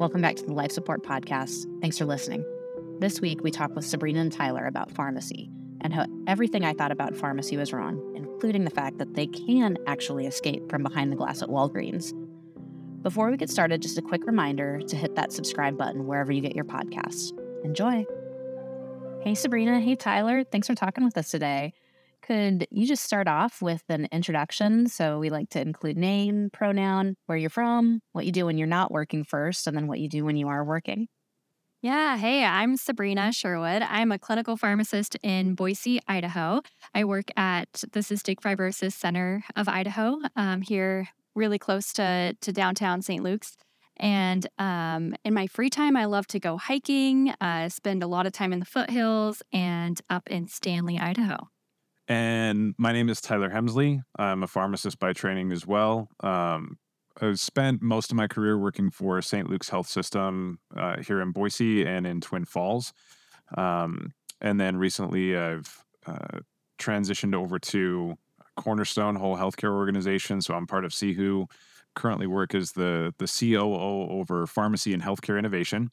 Welcome back to the Life Support Podcast. Thanks for listening. This week, we talked with Sabrina and Tyler about pharmacy and how everything I thought about pharmacy was wrong, including the fact that they can actually escape from behind the glass at Walgreens. Before we get started, just a quick reminder to hit that subscribe button wherever you get your podcasts. Enjoy. Hey, Sabrina. Hey, Tyler. Thanks for talking with us today. Could you just start off with an introduction? So we like to include name, pronoun, where you're from, what you do when you're not working first, and then what you do when you are working. Yeah. Hey, I'm Sabrina Sherwood. I'm a clinical pharmacist in Boise, Idaho. I work at the Cystic Fibrosis Center of Idaho um, here, really close to, to downtown St. Luke's. And um, in my free time, I love to go hiking, uh, spend a lot of time in the foothills and up in Stanley, Idaho. And my name is Tyler Hemsley. I'm a pharmacist by training as well. Um, I've spent most of my career working for St. Luke's Health System uh, here in Boise and in Twin Falls. Um, and then recently I've uh, transitioned over to Cornerstone Whole Healthcare Organization. So I'm part of CWHO. Currently work as the, the COO over pharmacy and healthcare innovation.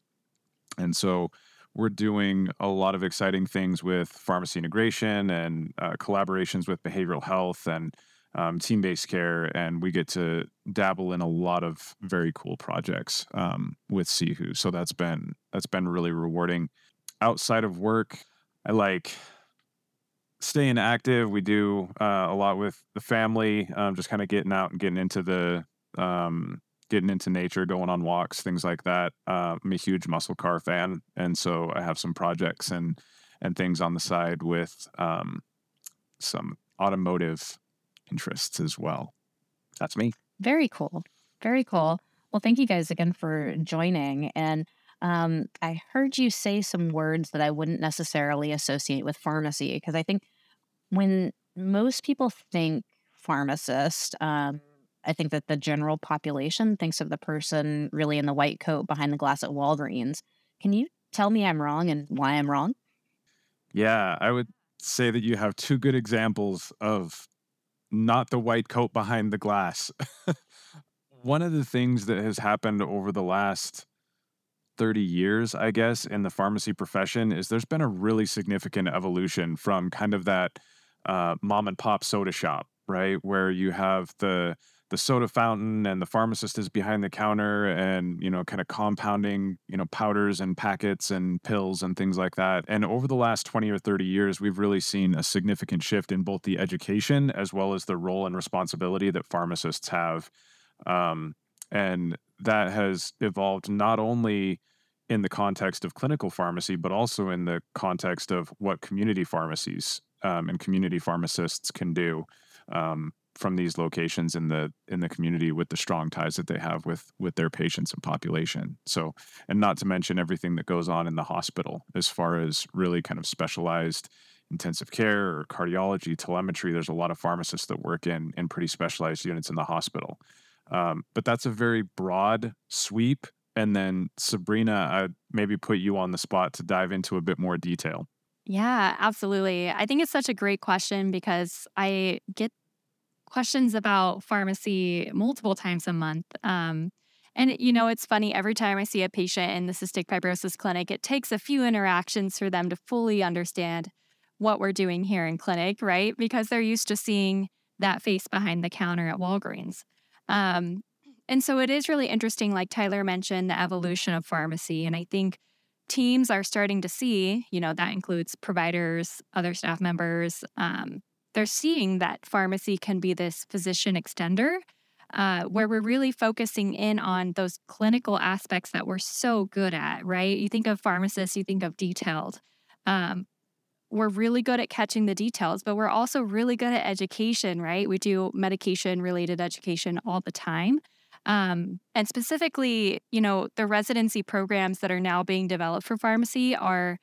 And so we're doing a lot of exciting things with pharmacy integration and uh, collaborations with behavioral health and um, team based care. And we get to dabble in a lot of very cool projects um, with CWHO. So that's been that's been really rewarding. Outside of work, I like staying active. We do uh, a lot with the family, um, just kind of getting out and getting into the um, getting into nature, going on walks, things like that. Uh, I'm a huge muscle car fan, and so I have some projects and and things on the side with um, some automotive interests as well. That's me. Very cool. Very cool. Well, thank you guys again for joining. And um, I heard you say some words that I wouldn't necessarily associate with pharmacy because I think when most people think pharmacist, um, I think that the general population thinks of the person really in the white coat behind the glass at Walgreens. Can you tell me I'm wrong and why I'm wrong? Yeah, I would say that you have two good examples of not the white coat behind the glass. One of the things that has happened over the last 30 years, I guess, in the pharmacy profession is there's been a really significant evolution from kind of that uh, mom and pop soda shop, right? Where you have the the soda fountain and the pharmacist is behind the counter and you know kind of compounding you know powders and packets and pills and things like that. And over the last 20 or 30 years we've really seen a significant shift in both the education as well as the role and responsibility that pharmacists have. Um, and that has evolved not only in the context of clinical pharmacy but also in the context of what community pharmacies um, and community pharmacists can do. Um, from these locations in the in the community with the strong ties that they have with with their patients and population. So, and not to mention everything that goes on in the hospital as far as really kind of specialized intensive care or cardiology, telemetry. There's a lot of pharmacists that work in in pretty specialized units in the hospital. Um, but that's a very broad sweep. And then Sabrina, I maybe put you on the spot to dive into a bit more detail. Yeah, absolutely. I think it's such a great question because I get questions about pharmacy multiple times a month. Um, and, you know, it's funny, every time I see a patient in the cystic fibrosis clinic, it takes a few interactions for them to fully understand what we're doing here in clinic, right? Because they're used to seeing that face behind the counter at Walgreens. Um, and so it is really interesting, like Tyler mentioned, the evolution of pharmacy. And I think teams are starting to see, you know, that includes providers, other staff members, um, they're seeing that pharmacy can be this physician extender uh, where we're really focusing in on those clinical aspects that we're so good at, right? You think of pharmacists, you think of detailed. Um, we're really good at catching the details, but we're also really good at education, right? We do medication related education all the time. Um, and specifically, you know, the residency programs that are now being developed for pharmacy are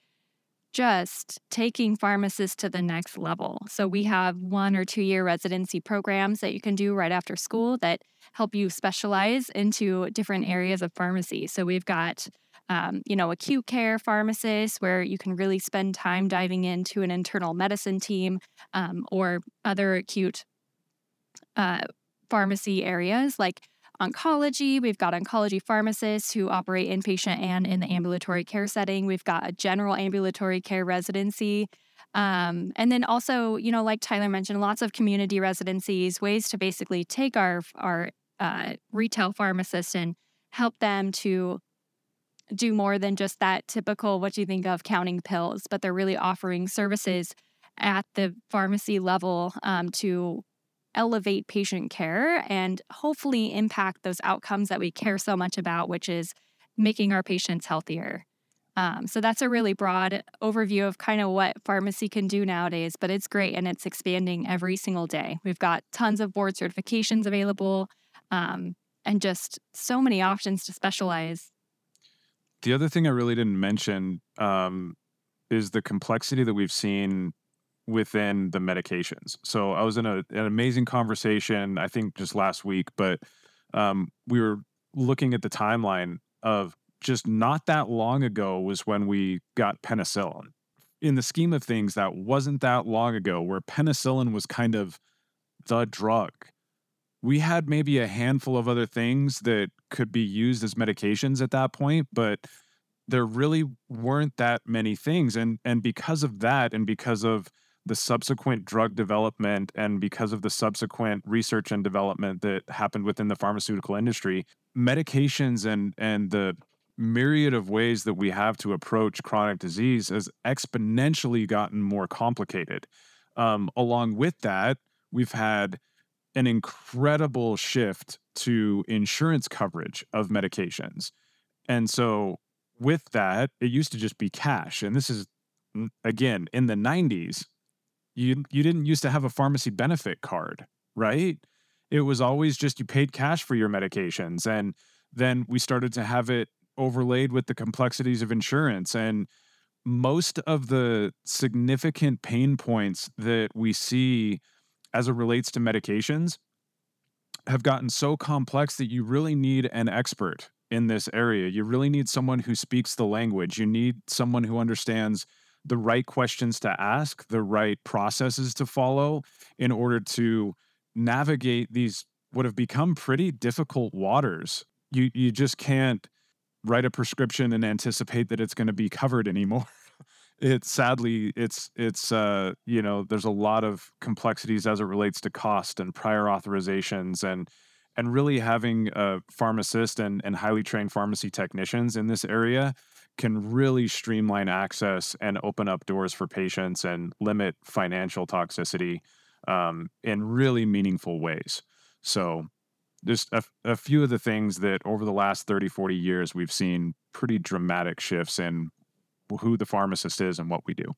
just taking pharmacists to the next level. So we have one or two year residency programs that you can do right after school that help you specialize into different areas of pharmacy. So we've got um, you know, acute care pharmacists where you can really spend time diving into an internal medicine team um, or other acute uh, pharmacy areas like oncology. We've got oncology pharmacists who operate inpatient and in the ambulatory care setting. We've got a general ambulatory care residency. Um, and then also, you know, like Tyler mentioned, lots of community residencies, ways to basically take our our uh, retail pharmacists and help them to do more than just that typical what you think of counting pills, but they're really offering services at the pharmacy level um, to elevate patient care and hopefully impact those outcomes that we care so much about, which is making our patients healthier. Um, so that's a really broad overview of kind of what pharmacy can do nowadays, but it's great and it's expanding every single day. We've got tons of board certifications available um, and just so many options to specialize. The other thing I really didn't mention um, is the complexity that we've seen within the medications. So I was in a, an amazing conversation, I think just last week, but um, we were looking at the timeline of just not that long ago was when we got penicillin. In the scheme of things, that wasn't that long ago where penicillin was kind of the drug. We had maybe a handful of other things that could be used as medications at that point, but there really weren't that many things. And and because of that, and because of the subsequent drug development and because of the subsequent research and development that happened within the pharmaceutical industry, medications and and the myriad of ways that we have to approach chronic disease has exponentially gotten more complicated. Um, along with that, we've had an incredible shift to insurance coverage of medications. And so, with that, it used to just be cash. And this is, again, in the 90s, you you didn't used to have a pharmacy benefit card, right? It was always just you paid cash for your medications and then we started to have it overlaid with the complexities of insurance and most of the significant pain points that we see as it relates to medications have gotten so complex that you really need an expert in this area. You really need someone who speaks the language. You need someone who understands the right questions to ask, the right processes to follow in order to navigate these what have become pretty difficult waters. You you just can't write a prescription and anticipate that it's going to be covered anymore. it's sadly it's it's uh you know there's a lot of complexities as it relates to cost and prior authorizations and and really having a pharmacist and, and highly trained pharmacy technicians in this area can really streamline access and open up doors for patients and limit financial toxicity um, in really meaningful ways. So, just a, a few of the things that over the last 30, 40 years, we've seen pretty dramatic shifts in who the pharmacist is and what we do.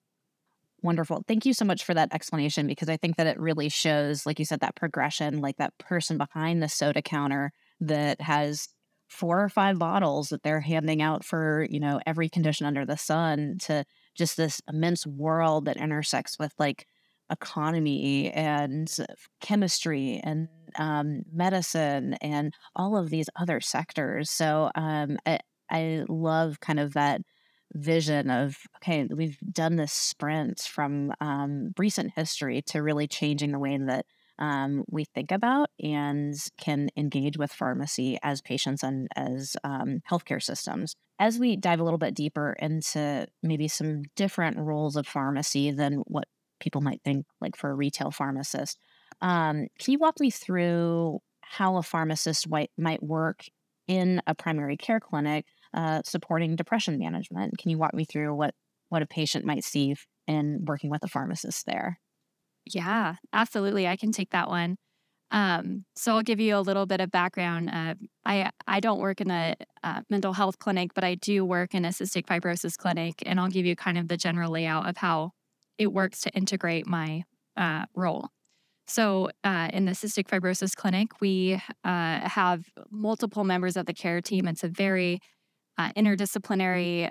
Wonderful. Thank you so much for that explanation because I think that it really shows, like you said, that progression, like that person behind the soda counter that has four or five bottles that they're handing out for, you know, every condition under the sun to just this immense world that intersects with like economy and chemistry and um, medicine and all of these other sectors. So um, I, I love kind of that vision of okay we've done this sprint from um, recent history to really changing the way that um, we think about and can engage with pharmacy as patients and as um, healthcare systems. As we dive a little bit deeper into maybe some different roles of pharmacy than what people might think, like for a retail pharmacist, um, can you walk me through how a pharmacist might work in a primary care clinic uh, supporting depression management? Can you walk me through what what a patient might see in working with a pharmacist there? Yeah, absolutely. I can take that one. Um, so I'll give you a little bit of background. Uh, I I don't work in a uh, mental health clinic, but I do work in a cystic fibrosis clinic, and I'll give you kind of the general layout of how it works to integrate my uh, role. So uh, in the cystic fibrosis clinic, we uh, have multiple members of the care team. It's a very uh, interdisciplinary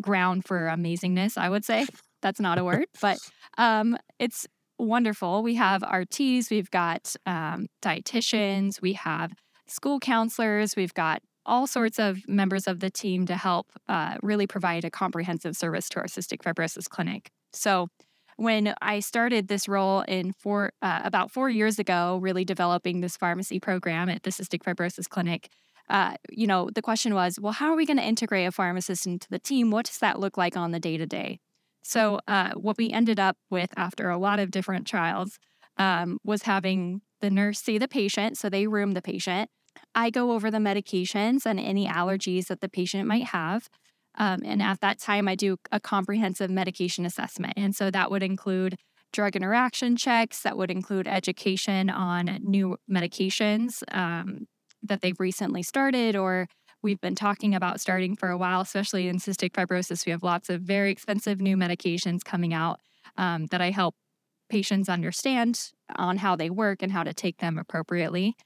ground for amazingness, I would say. That's not a word, but um, it's wonderful. We have RTs, we've got um, dietitians, we have school counselors, we've got all sorts of members of the team to help uh, really provide a comprehensive service to our cystic fibrosis clinic. So, when I started this role in four uh, about four years ago, really developing this pharmacy program at the Cystic Fibrosis Clinic. Uh, you know, the question was, well, how are we going to integrate a pharmacist into the team? What does that look like on the day to day? So, uh, what we ended up with after a lot of different trials um, was having the nurse see the patient. So, they room the patient. I go over the medications and any allergies that the patient might have. Um, and at that time, I do a comprehensive medication assessment. And so that would include drug interaction checks, that would include education on new medications um, that they've recently started or we've been talking about starting for a while, especially in cystic fibrosis. We have lots of very expensive new medications coming out um, that I help patients understand on how they work and how to take them appropriately.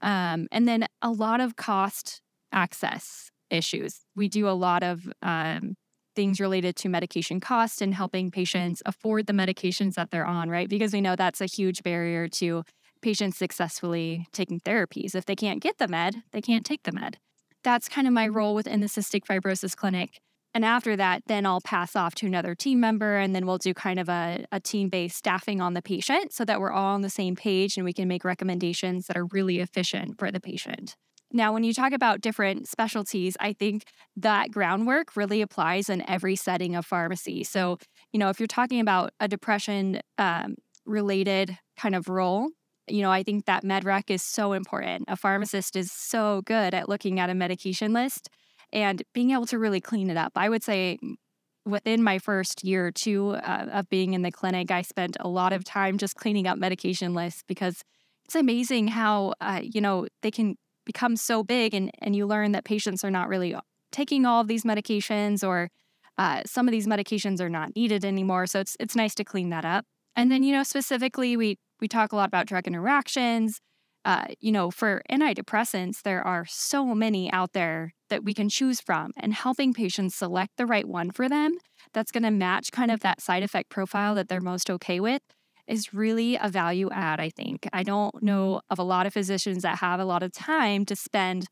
Um, and then a lot of cost access issues. We do a lot of um, things related to medication cost and helping patients afford the medications that they're on, right? Because we know that's a huge barrier to patients successfully taking therapies. If they can't get the med, they can't take the med. That's kind of my role within the cystic fibrosis clinic. And after that, then I'll pass off to another team member, and then we'll do kind of a, a team based staffing on the patient so that we're all on the same page and we can make recommendations that are really efficient for the patient. Now, when you talk about different specialties, I think that groundwork really applies in every setting of pharmacy. So, you know, if you're talking about a depression um, related kind of role, you know, I think that MedRec is so important. A pharmacist is so good at looking at a medication list and being able to really clean it up. I would say within my first year or two uh, of being in the clinic, I spent a lot of time just cleaning up medication lists because it's amazing how, uh, you know, they can become so big and, and you learn that patients are not really taking all of these medications or uh, some of these medications are not needed anymore. So it's it's nice to clean that up. And then, you know, specifically we we talk a lot about drug interactions. Uh, you know, for antidepressants, there are so many out there that we can choose from, and helping patients select the right one for them that's going to match kind of that side effect profile that they're most okay with is really a value add, I think. I don't know of a lot of physicians that have a lot of time to spend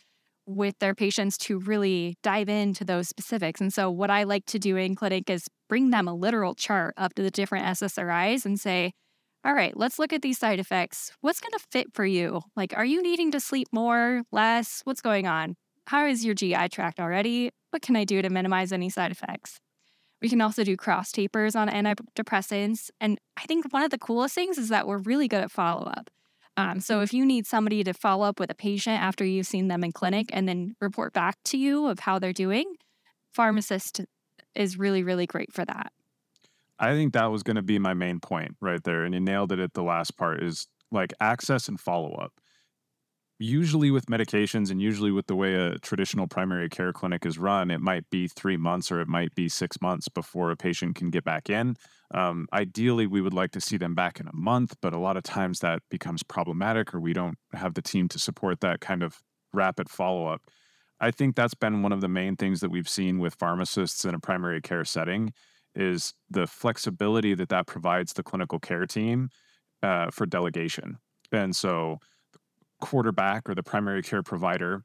with their patients to really dive into those specifics. And so, what I like to do in clinic is bring them a literal chart up to the different SSRIs and say, all right, let's look at these side effects. What's going to fit for you? Like, are you needing to sleep more, less? What's going on? How is your GI tract already? What can I do to minimize any side effects? We can also do cross tapers on antidepressants. And I think one of the coolest things is that we're really good at follow up. Um, so if you need somebody to follow up with a patient after you've seen them in clinic and then report back to you of how they're doing, pharmacist is really, really great for that. I think that was going to be my main point right there. And you nailed it at the last part is like access and follow up usually with medications and usually with the way a traditional primary care clinic is run, it might be three months or it might be six months before a patient can get back in. Um, ideally, we would like to see them back in a month, but a lot of times that becomes problematic or we don't have the team to support that kind of rapid follow up. I think that's been one of the main things that we've seen with pharmacists in a primary care setting is the flexibility that that provides the clinical care team uh, for delegation. And so, quarterback or the primary care provider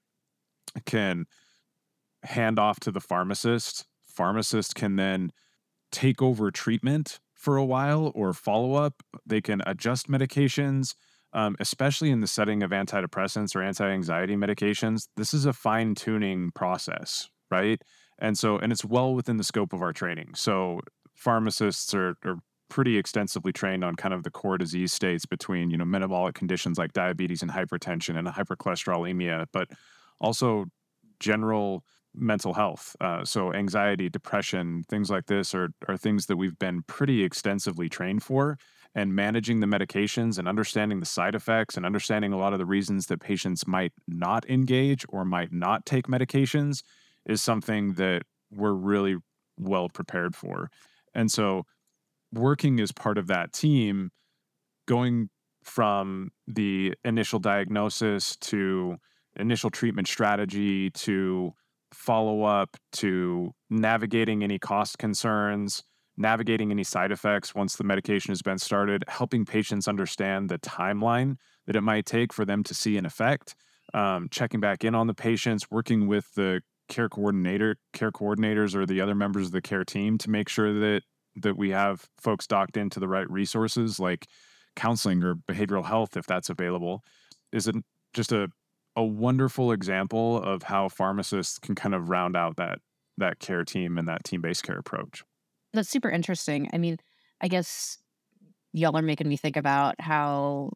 can hand off to the pharmacist. Pharmacist can then take over treatment for a while or follow up. They can adjust medications, um, especially in the setting of antidepressants or anti anxiety medications. This is a fine tuning process, right? And so, and it's well within the scope of our training. So, pharmacists are, are pretty extensively trained on kind of the core disease states between you know metabolic conditions like diabetes and hypertension and hypercholesterolemia, but also general mental health. Uh, so anxiety, depression, things like this are are things that we've been pretty extensively trained for. And managing the medications and understanding the side effects and understanding a lot of the reasons that patients might not engage or might not take medications is something that we're really well prepared for. And so working as part of that team, going from the initial diagnosis to initial treatment strategy to follow up to navigating any cost concerns, navigating any side effects once the medication has been started, helping patients understand the timeline that it might take for them to see an effect, um, checking back in on the patients, working with the care coordinator, care coordinators, or the other members of the care team to make sure that that we have folks docked into the right resources like counseling or behavioral health if that's available is it just a a wonderful example of how pharmacists can kind of round out that that care team and that team-based care approach. That's super interesting. I mean, I guess y'all are making me think about how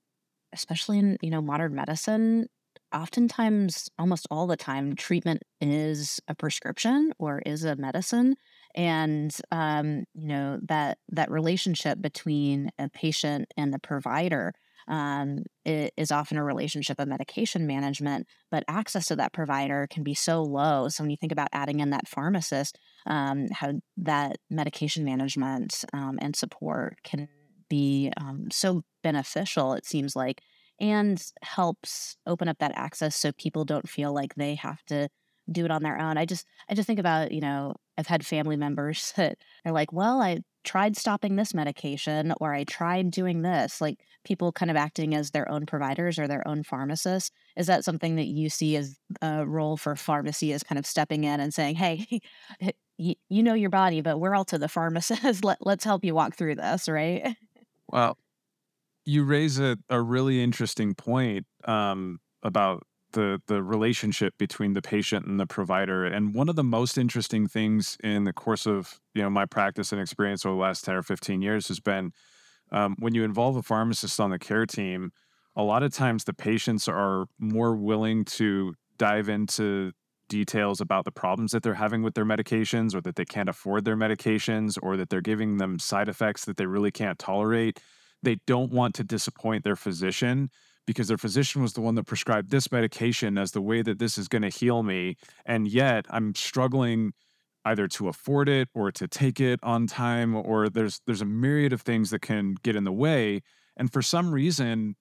especially in, you know, modern medicine, oftentimes almost all the time treatment is a prescription or is a medicine and um, you know that that relationship between a patient and the provider um, is often a relationship of medication management, but access to that provider can be so low. So when you think about adding in that pharmacist, um, how that medication management um, and support can be um, so beneficial, it seems like, and helps open up that access so people don't feel like they have to do it on their own. I just I just think about, you know, I've had family members that are like, well, I tried stopping this medication or I tried doing this, like people kind of acting as their own providers or their own pharmacists. Is that something that you see as a role for pharmacy as kind of stepping in and saying, hey, you, know your body, but we're all to the pharmacist. Let, let's help you walk through this, right? Well, you raise a, a really interesting point um, about the the relationship between the patient and the provider. And one of the most interesting things in the course of you know my practice and experience over the last ten or fifteen years has been um, when you involve a pharmacist on the care team. A lot of times, the patients are more willing to dive into details about the problems that they're having with their medications, or that they can't afford their medications, or that they're giving them side effects that they really can't tolerate. They don't want to disappoint their physician because their physician was the one that prescribed this medication as the way that this is going to heal me. And yet I'm struggling either to afford it or to take it on time or there's there's a myriad of things that can get in the way and for some reason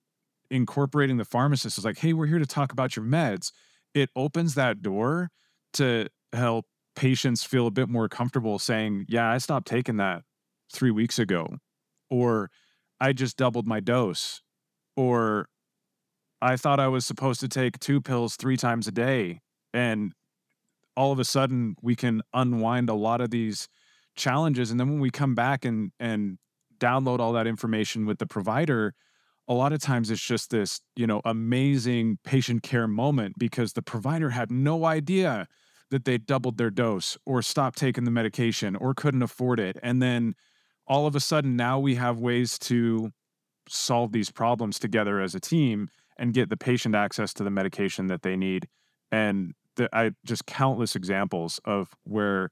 incorporating the pharmacist is like hey we're here to talk about your meds it opens that door to help patients feel a bit more comfortable saying yeah i stopped taking that 3 weeks ago or i just doubled my dose or I thought I was supposed to take two pills three times a day. And all of a sudden, we can unwind a lot of these challenges. And then when we come back and, and download all that information with the provider, a lot of times it's just this, you know, amazing patient care moment because the provider had no idea that they doubled their dose or stopped taking the medication or couldn't afford it. And then all of a sudden, now we have ways to solve these problems together as a team and get the patient access to the medication that they need. And the, I just countless examples of where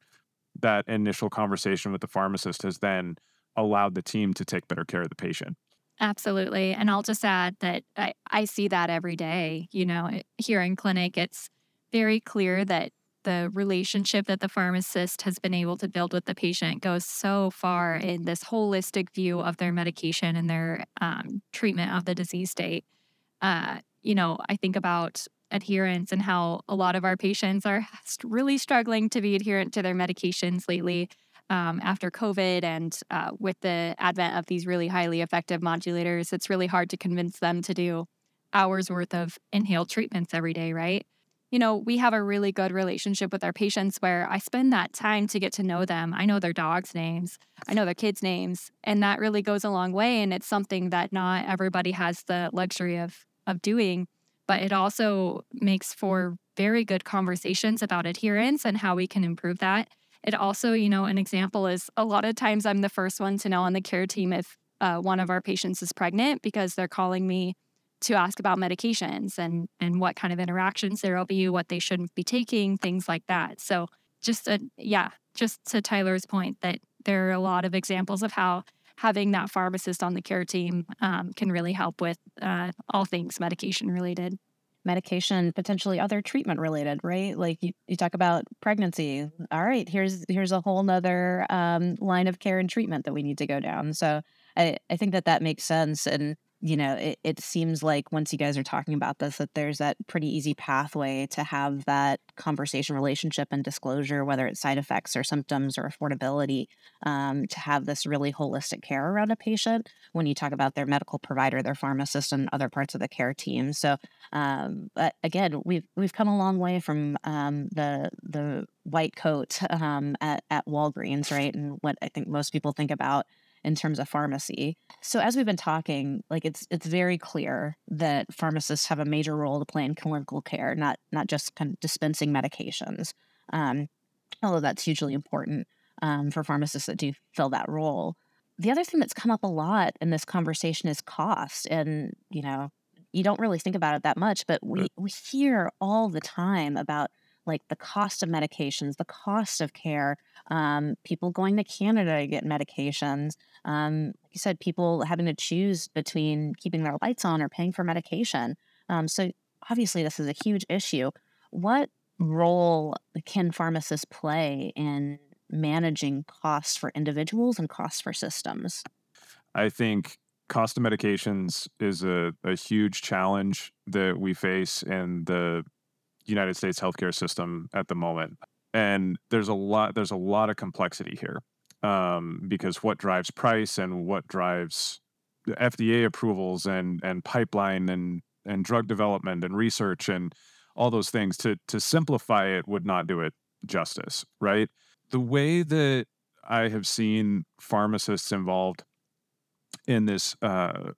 that initial conversation with the pharmacist has then allowed the team to take better care of the patient. Absolutely. And I'll just add that I, I see that every day. You know, here in clinic, it's very clear that the relationship that the pharmacist has been able to build with the patient goes so far in this holistic view of their medication and their um, treatment of the disease state uh, you know, I think about adherence and how a lot of our patients are really struggling to be adherent to their medications lately um, after COVID and uh, with the advent of these really highly effective modulators. It's really hard to convince them to do hours worth of inhaled treatments every day, right? You know, we have a really good relationship with our patients where I spend that time to get to know them. I know their dogs' names, I know their kids' names, and that really goes a long way. And it's something that not everybody has the luxury of of doing, but it also makes for very good conversations about adherence and how we can improve that. It also, you know, an example is a lot of times I'm the first one to know on the care team if uh, one of our patients is pregnant because they're calling me to ask about medications and and what kind of interactions there will be, what they shouldn't be taking, things like that. So just a yeah, just to Tyler's point that there are a lot of examples of how having that pharmacist on the care team um, can really help with uh, all things medication related. Medication potentially other treatment related right? Like you, you talk about pregnancy. All right here's here's a whole nother um, line of care and treatment that we need to go down. So I, I think that that makes sense and you know, it, it seems like once you guys are talking about this, that there's that pretty easy pathway to have that conversation, relationship, and disclosure, whether it's side effects or symptoms or affordability, um, to have this really holistic care around a patient when you talk about their medical provider, their pharmacist, and other parts of the care team. So, um, again, we've we've come a long way from um, the the white coat um, at, at Walgreens, right? And what I think most people think about in terms of pharmacy. So as we've been talking, like it's it's very clear that pharmacists have a major role to play in clinical care, not not just kind of dispensing medications. Um, although that's hugely important um, for pharmacists that do fill that role. The other thing that's come up a lot in this conversation is cost, and you know you don't really think about it that much, but we we hear all the time about like the cost of medications, the cost of care, um, people going to Canada to get medications. Um, like you said, people having to choose between keeping their lights on or paying for medication. Um, so obviously, this is a huge issue. What role can pharmacists play in managing costs for individuals and costs for systems? I think cost of medications is a, a huge challenge that we face in the United States healthcare system at the moment. And there's a lot there's a lot of complexity here. Um, because what drives price and what drives FDA approvals and and pipeline and and drug development and research and all those things to to simplify it would not do it justice, right? The way that I have seen pharmacists involved in this uh,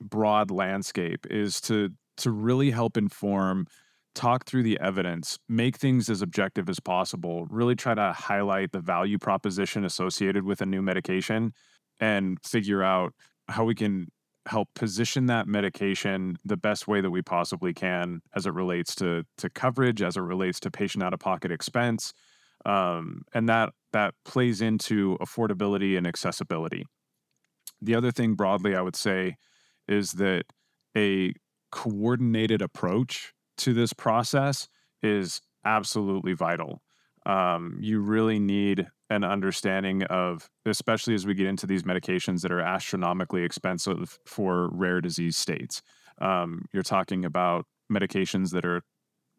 broad landscape is to to really help inform talk through the evidence, make things as objective as possible, really try to highlight the value proposition associated with a new medication and figure out how we can help position that medication the best way that we possibly can as it relates to to coverage as it relates to patient out of pocket expense um, and that that plays into affordability and accessibility. The other thing broadly i would say is that a coordinated approach to this process is absolutely vital. Um, you really need an understanding of, especially as we get into these medications that are astronomically expensive for rare disease states. Um, you're talking about medications that are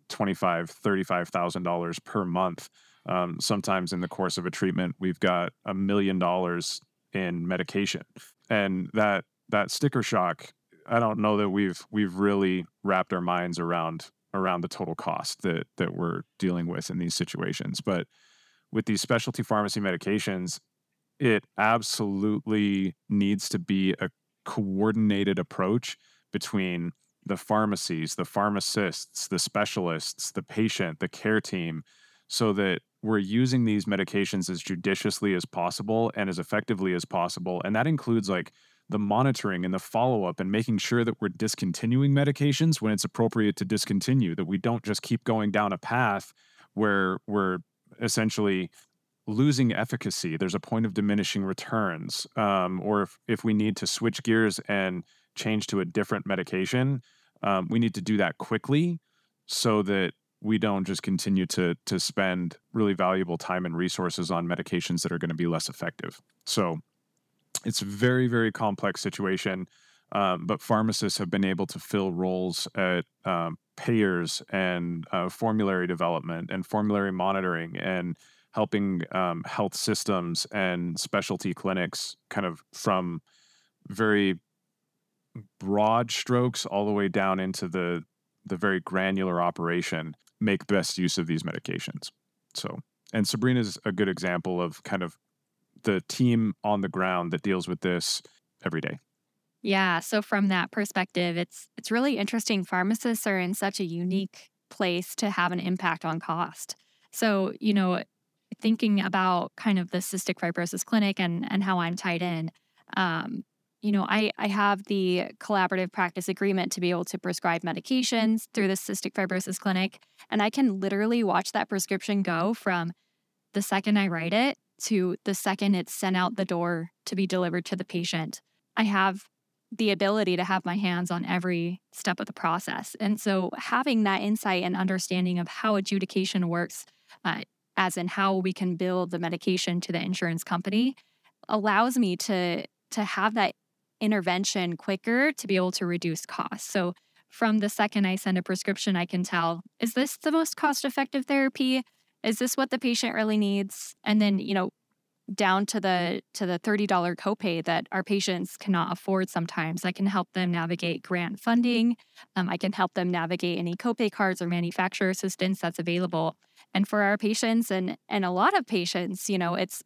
twenty-five, thirty-five thousand dollars per month. Um, sometimes in the course of a treatment, we've got a million dollars in medication, and that that sticker shock I don't know that we've we've really wrapped our minds around around the total cost that that we're dealing with in these situations. But with these specialty pharmacy medications, it absolutely needs to be a coordinated approach between the pharmacies, the pharmacists, the specialists, the patient, the care team, so that we're using these medications as judiciously as possible and as effectively as possible. And that includes like the monitoring and the follow up and making sure that we're discontinuing medications when it's appropriate to discontinue, that we don't just keep going down a path where we're essentially losing efficacy. There's a point of diminishing returns. Um, or if, if we need to switch gears and change to a different medication, um, we need to do that quickly so that we don't just continue to to spend really valuable time and resources on medications that are going to be less effective. So it's a very, very complex situation. Um, but pharmacists have been able to fill roles at um, payers and uh, formulary development and formulary monitoring and helping um, health systems and specialty clinics kind of from very broad strokes all the way down into the the very granular operation make best use of these medications so and sabrina's a good example of kind of the team on the ground that deals with this every day. Yeah, so from that perspective, it's it's really interesting pharmacists are in such a unique place to have an impact on cost. So, you know, thinking about kind of the cystic fibrosis clinic and and how I'm tied in, um, you know, I, I have the collaborative practice agreement to be able to prescribe medications through the cystic fibrosis clinic. And I can literally watch that prescription go from the second I write it to the second it's sent out the door to be delivered to the patient. I have the ability to have my hands on every step of the process. And so having that insight and understanding of how adjudication works, uh, as in how we can bill the medication to the insurance company, allows me to to have that intervention quicker to be able to reduce costs. So from the second I send a prescription, I can tell is this the most cost effective therapy? Is this what the patient really needs? And then, you know, down to the to the $30 copay that our patients cannot afford sometimes. I can help them navigate grant funding. Um, I can help them navigate any copay cards or manufacturer assistance that's available. And for our patients and and a lot of patients, you know, it's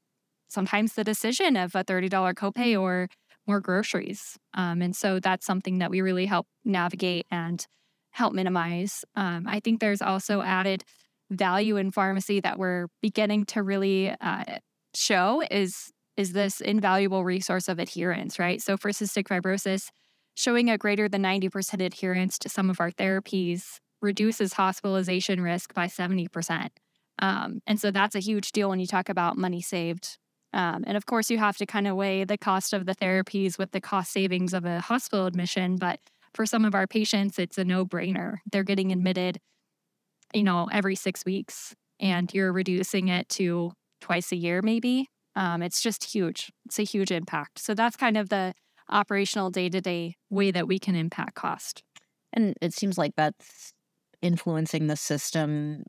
sometimes the decision of a $30 copay or more groceries. Um, and so that's something that we really help navigate and help minimize. Um, I think there's also added value in pharmacy that we're beginning to really uh, show is is this invaluable resource of adherence, right? So for cystic fibrosis, showing a greater than 90% adherence to some of our therapies reduces hospitalization risk by 70%. Um, and so that's a huge deal when you talk about money saved. Um, and of course, you have to kind of weigh the cost of the therapies with the cost savings of a hospital admission. But for some of our patients, it's a no brainer. They're getting admitted, you know, every six weeks, and you're reducing it to twice a year, maybe. Um, it's just huge. It's a huge impact. So that's kind of the operational day to day way that we can impact cost. And it seems like that's influencing the system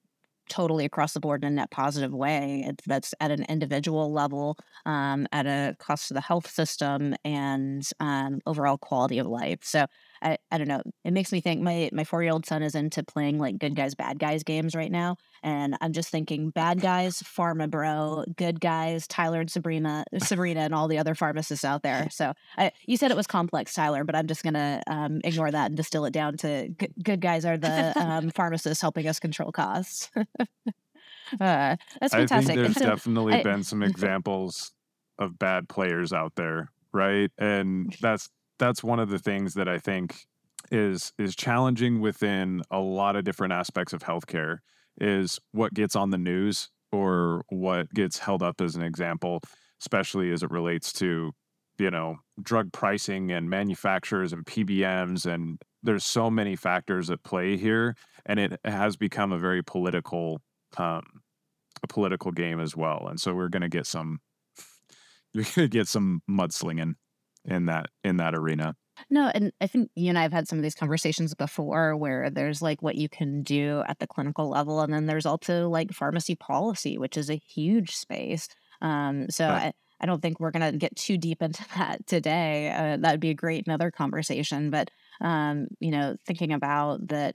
totally across the board in a net positive way. That's at an individual level, um, at a cost to the health system, and um, overall quality of life. So I, I don't know. It makes me think my my four year old son is into playing like good guys bad guys games right now, and I'm just thinking bad guys, Pharma Bro, good guys, Tyler and Sabrina, Sabrina, and all the other pharmacists out there. So I, you said it was complex, Tyler, but I'm just gonna um, ignore that and distill it down to g- good guys are the um, pharmacists helping us control costs. uh, that's fantastic. I think there's definitely I, been some examples of bad players out there, right? And that's that's one of the things that I think is is challenging within a lot of different aspects of healthcare is what gets on the news or what gets held up as an example, especially as it relates to you know drug pricing and manufacturers and PBMs and there's so many factors at play here and it has become a very political um, a political game as well and so we're going to get some you're going to get some mudslinging in that in that arena. No, and I think you and I have had some of these conversations before where there's like what you can do at the clinical level, and then there's also like pharmacy policy, which is a huge space. Um, so right. I, I don't think we're going to get too deep into that today. Uh, that would be a great another conversation. But um, you know, thinking about that,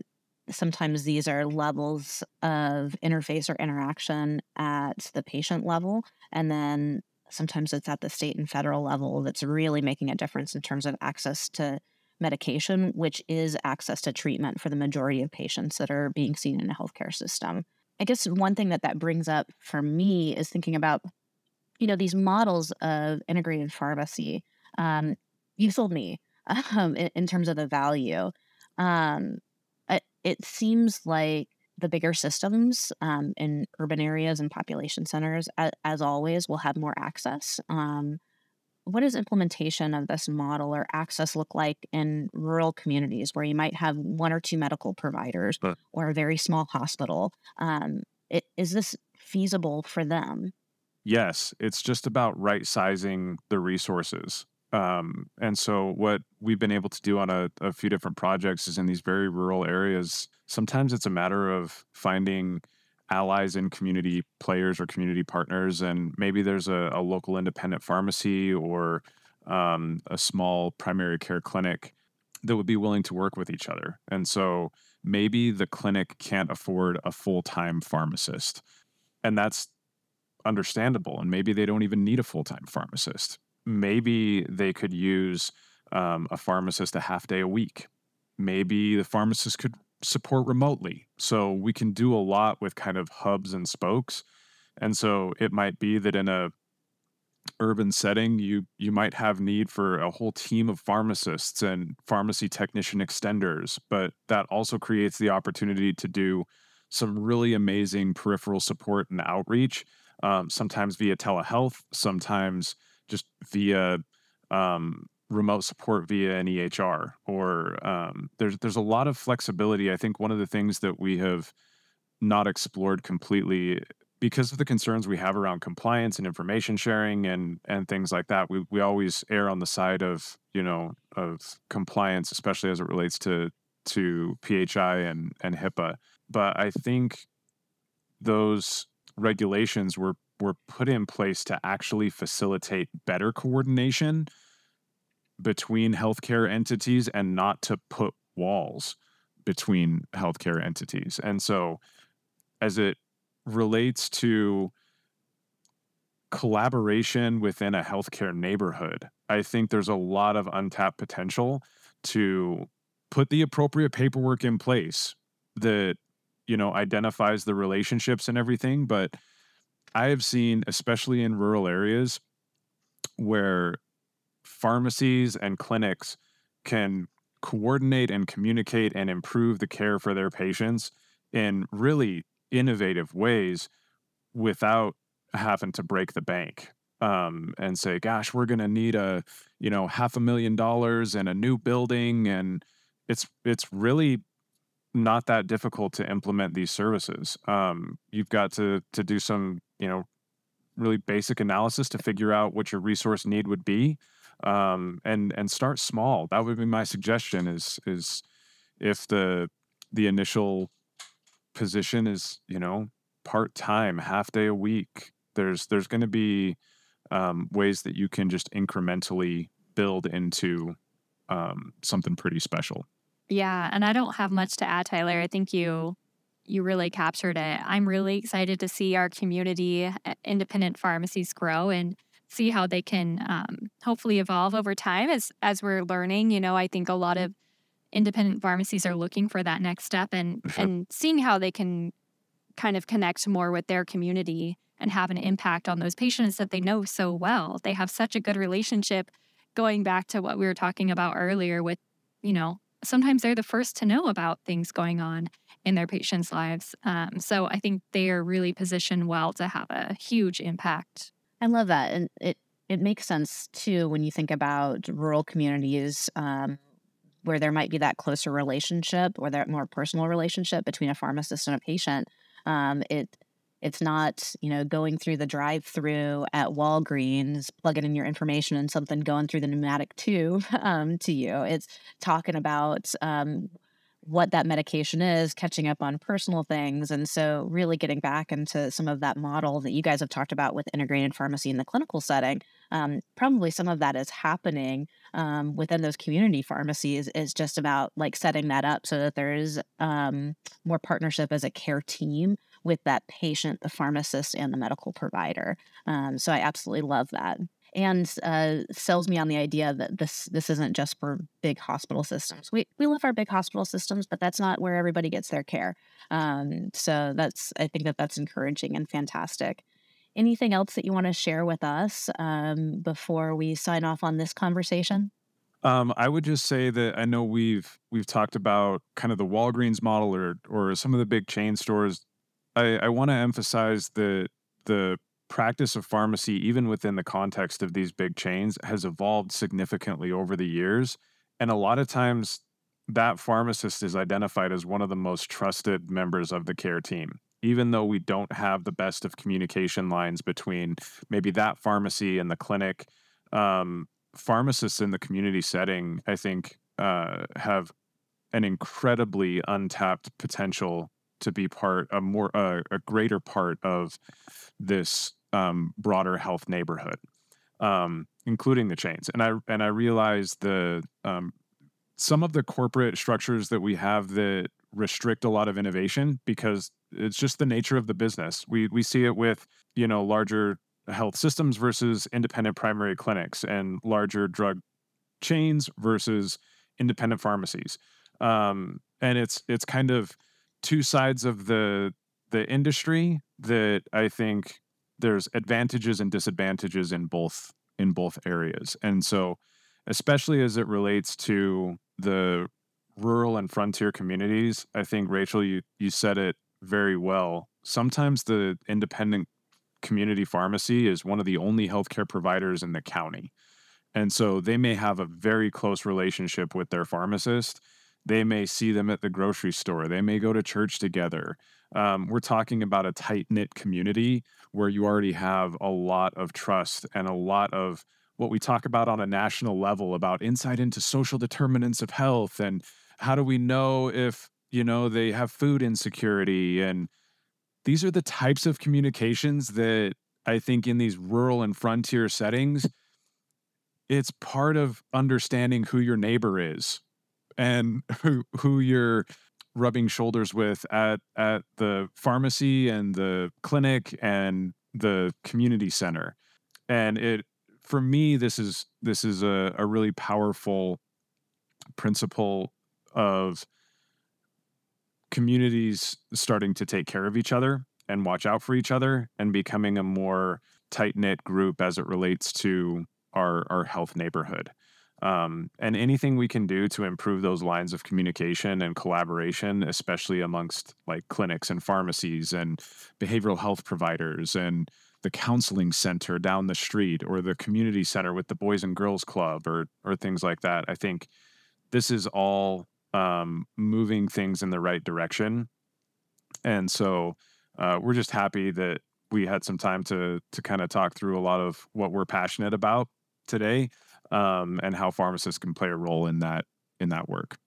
sometimes these are levels of interface or interaction at the patient level, and then Sometimes it's at the state and federal level that's really making a difference in terms of access to medication, which is access to treatment for the majority of patients that are being seen in a healthcare system. I guess one thing that that brings up for me is thinking about, you know, these models of integrated pharmacy. Um, you sold me um, in, in, terms of the value. Um, it, it seems like the bigger systems um, in urban areas and population centers, as, as always, will have more access. Um, what does implementation of this model or access look like in rural communities where you might have one or two medical providers or a very small hospital? Um, it, is this feasible for them? Yes, it's just about right sizing the resources. Um, and so, what we've been able to do on a, a few different projects is in these very rural areas, sometimes it's a matter of finding allies and community players or community partners. And maybe there's a, a local independent pharmacy or um, a small primary care clinic that would be willing to work with each other. And so, maybe the clinic can't afford a full time pharmacist. And that's understandable. And maybe they don't even need a full time pharmacist maybe they could use um, a pharmacist a half day a week. Maybe the pharmacist could support remotely. So we can do a lot with kind of hubs and spokes. And so it might be that in a urban setting you you might have need for a whole team of pharmacists and pharmacy technician extenders, but that also creates the opportunity to do some really amazing peripheral support and outreach, um, sometimes via telehealth, sometimes just via um, remote support via an EHR, or um, there's there's a lot of flexibility. I think one of the things that we have not explored completely because of the concerns we have around compliance and information sharing and and things like that, we we always err on the side of you know of compliance, especially as it relates to to PHI and and HIPAA. But I think those regulations were were put in place to actually facilitate better coordination between healthcare entities and not to put walls between healthcare entities. And so as it relates to collaboration within a healthcare neighborhood, I think there's a lot of untapped potential to put the appropriate paperwork in place that you know identifies the relationships and everything but i have seen especially in rural areas where pharmacies and clinics can coordinate and communicate and improve the care for their patients in really innovative ways without having to break the bank um, and say, gosh, we're going to need a, you know, half a million dollars and a new building. And it's, it's really not that difficult to implement these services. Um, you've got to, to do some, you know, really basic analysis to figure out what your resource need would be um, and and start small. That would be my suggestion. Is is if the the initial position is you know part time, half day a week. There's there's going to be um, ways that you can just incrementally build into um, something pretty special. Yeah, and I don't have much to add, Tyler. I think you you really captured it. I'm really excited to see our community uh, independent pharmacies grow and see how they can um, hopefully evolve over time as as we're learning. You know, I think a lot of independent pharmacies are looking for that next step and and seeing how they can kind of connect more with their community and have an impact on those patients that they know so well. They have such a good relationship going back to what we were talking about earlier with, you know, sometimes they're the first to know about things going on in their patients' lives. Um, so I think they are really positioned well to have a huge impact I love that, and it it makes sense too when you think about rural communities um, where there might be that closer relationship or that more personal relationship between a pharmacist and a patient. Um, it it's not you know going through the drive-through at Walgreens, plugging in your information and something going through the pneumatic tube um, to you. It's talking about um, what that medication is, catching up on personal things. And so, really getting back into some of that model that you guys have talked about with integrated pharmacy in the clinical setting. Um, probably some of that is happening um, within those community pharmacies, is just about like setting that up so that there's um, more partnership as a care team with that patient, the pharmacist, and the medical provider. Um, so, I absolutely love that and uh, sells me on the idea that this this isn't just for big hospital systems. We we love our big hospital systems, but that's not where everybody gets their care. Um, so that's I think that that's encouraging and fantastic. Anything else that you want to share with us um, before we sign off on this conversation? Um, I would just say that I know we've we've talked about kind of the Walgreens model or or some of the big chain stores. I, I want to emphasize that the practice of pharmacy, even within the context of these big chains, has evolved significantly over the years. And a lot of times, that pharmacist is identified as one of the most trusted members of the care team, even though we don't have the best of communication lines between maybe that pharmacy and the clinic. Um, pharmacists in the community setting, I think, uh, have an incredibly untapped potential to be part a more uh, a greater part of this um, broader health neighborhood, um, including the chains. And I and I realize the um, some of the corporate structures that we have that restrict a lot of innovation because it's just the nature of the business. We we see it with you know larger health systems versus independent primary clinics and larger drug chains versus independent pharmacies. Um, and it's it's kind of two sides of the the industry that I think there's advantages and disadvantages in both in both areas. And so especially as it relates to the rural and frontier communities, I think Rachel you you said it very well. Sometimes the independent community pharmacy is one of the only healthcare providers in the county. And so they may have a very close relationship with their pharmacist. They may see them at the grocery store. They may go to church together. Um, we're talking about a tight knit community where you already have a lot of trust and a lot of what we talk about on a national level about insight into social determinants of health and how do we know if you know they have food insecurity and these are the types of communications that i think in these rural and frontier settings it's part of understanding who your neighbor is and who who you're rubbing shoulders with at at the pharmacy and the clinic and the community center and it for me this is this is a, a really powerful principle of communities starting to take care of each other and watch out for each other and becoming a more tight knit group as it relates to our our health neighborhood. Um, and anything we can do to improve those lines of communication and collaboration, especially amongst like clinics and pharmacies and behavioral health providers and the counseling center down the street or the community center with the boys and girls club or or things like that. I think this is all um, moving things in the right direction, and so uh, we're just happy that we had some time to to kind of talk through a lot of what we're passionate about today um, and how pharmacists can play a role in that in that work.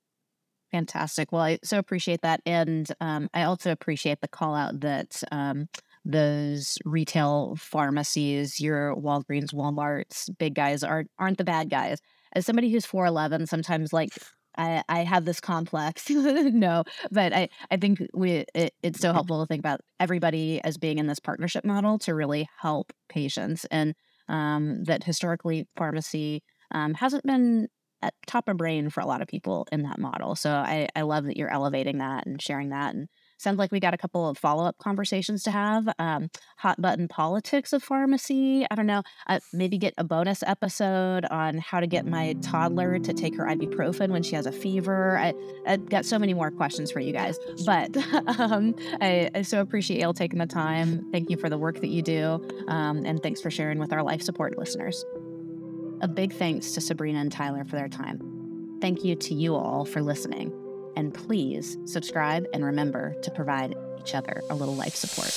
Fantastic. Well, I so appreciate that, and um, I also appreciate the call out that um, those retail pharmacies, your Walgreens, WalMarts, big guys aren't aren't the bad guys. As somebody who's four eleven, sometimes like I, I have this complex. no, but I, I think we it, it's so helpful to think about everybody as being in this partnership model to really help patients and um, that historically pharmacy um, hasn't been at top of brain for a lot of people in that model. So I, I love that you're elevating that and sharing that and sounds like we got a couple of follow up conversations to have. Um, hot button politics of pharmacy. I don't know. Uh, maybe get a bonus episode on how to get my toddler to take her ibuprofen when she has a fever. I, I got so many more questions for you guys, but um, I, I, so appreciate you taking the time. Thank you for the work that you do, um, and thanks for sharing with our life support listeners. A big thanks to Sabrina and Tyler for their time. Thank you to you all for listening. And please subscribe and remember to provide each other a little life support.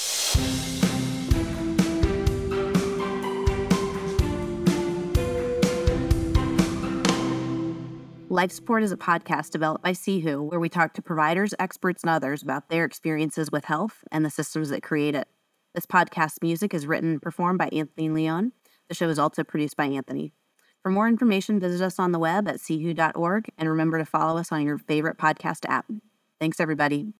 Life Support is a podcast developed by CWHO where we talk to providers, experts, and others about their experiences with health and the systems that create it. This podcast music is written and performed by Anthony Leon. The show is also produced by Anthony. For more information, visit us on the web at c-who.org and remember to follow us on your favorite podcast app. Thanks, everybody.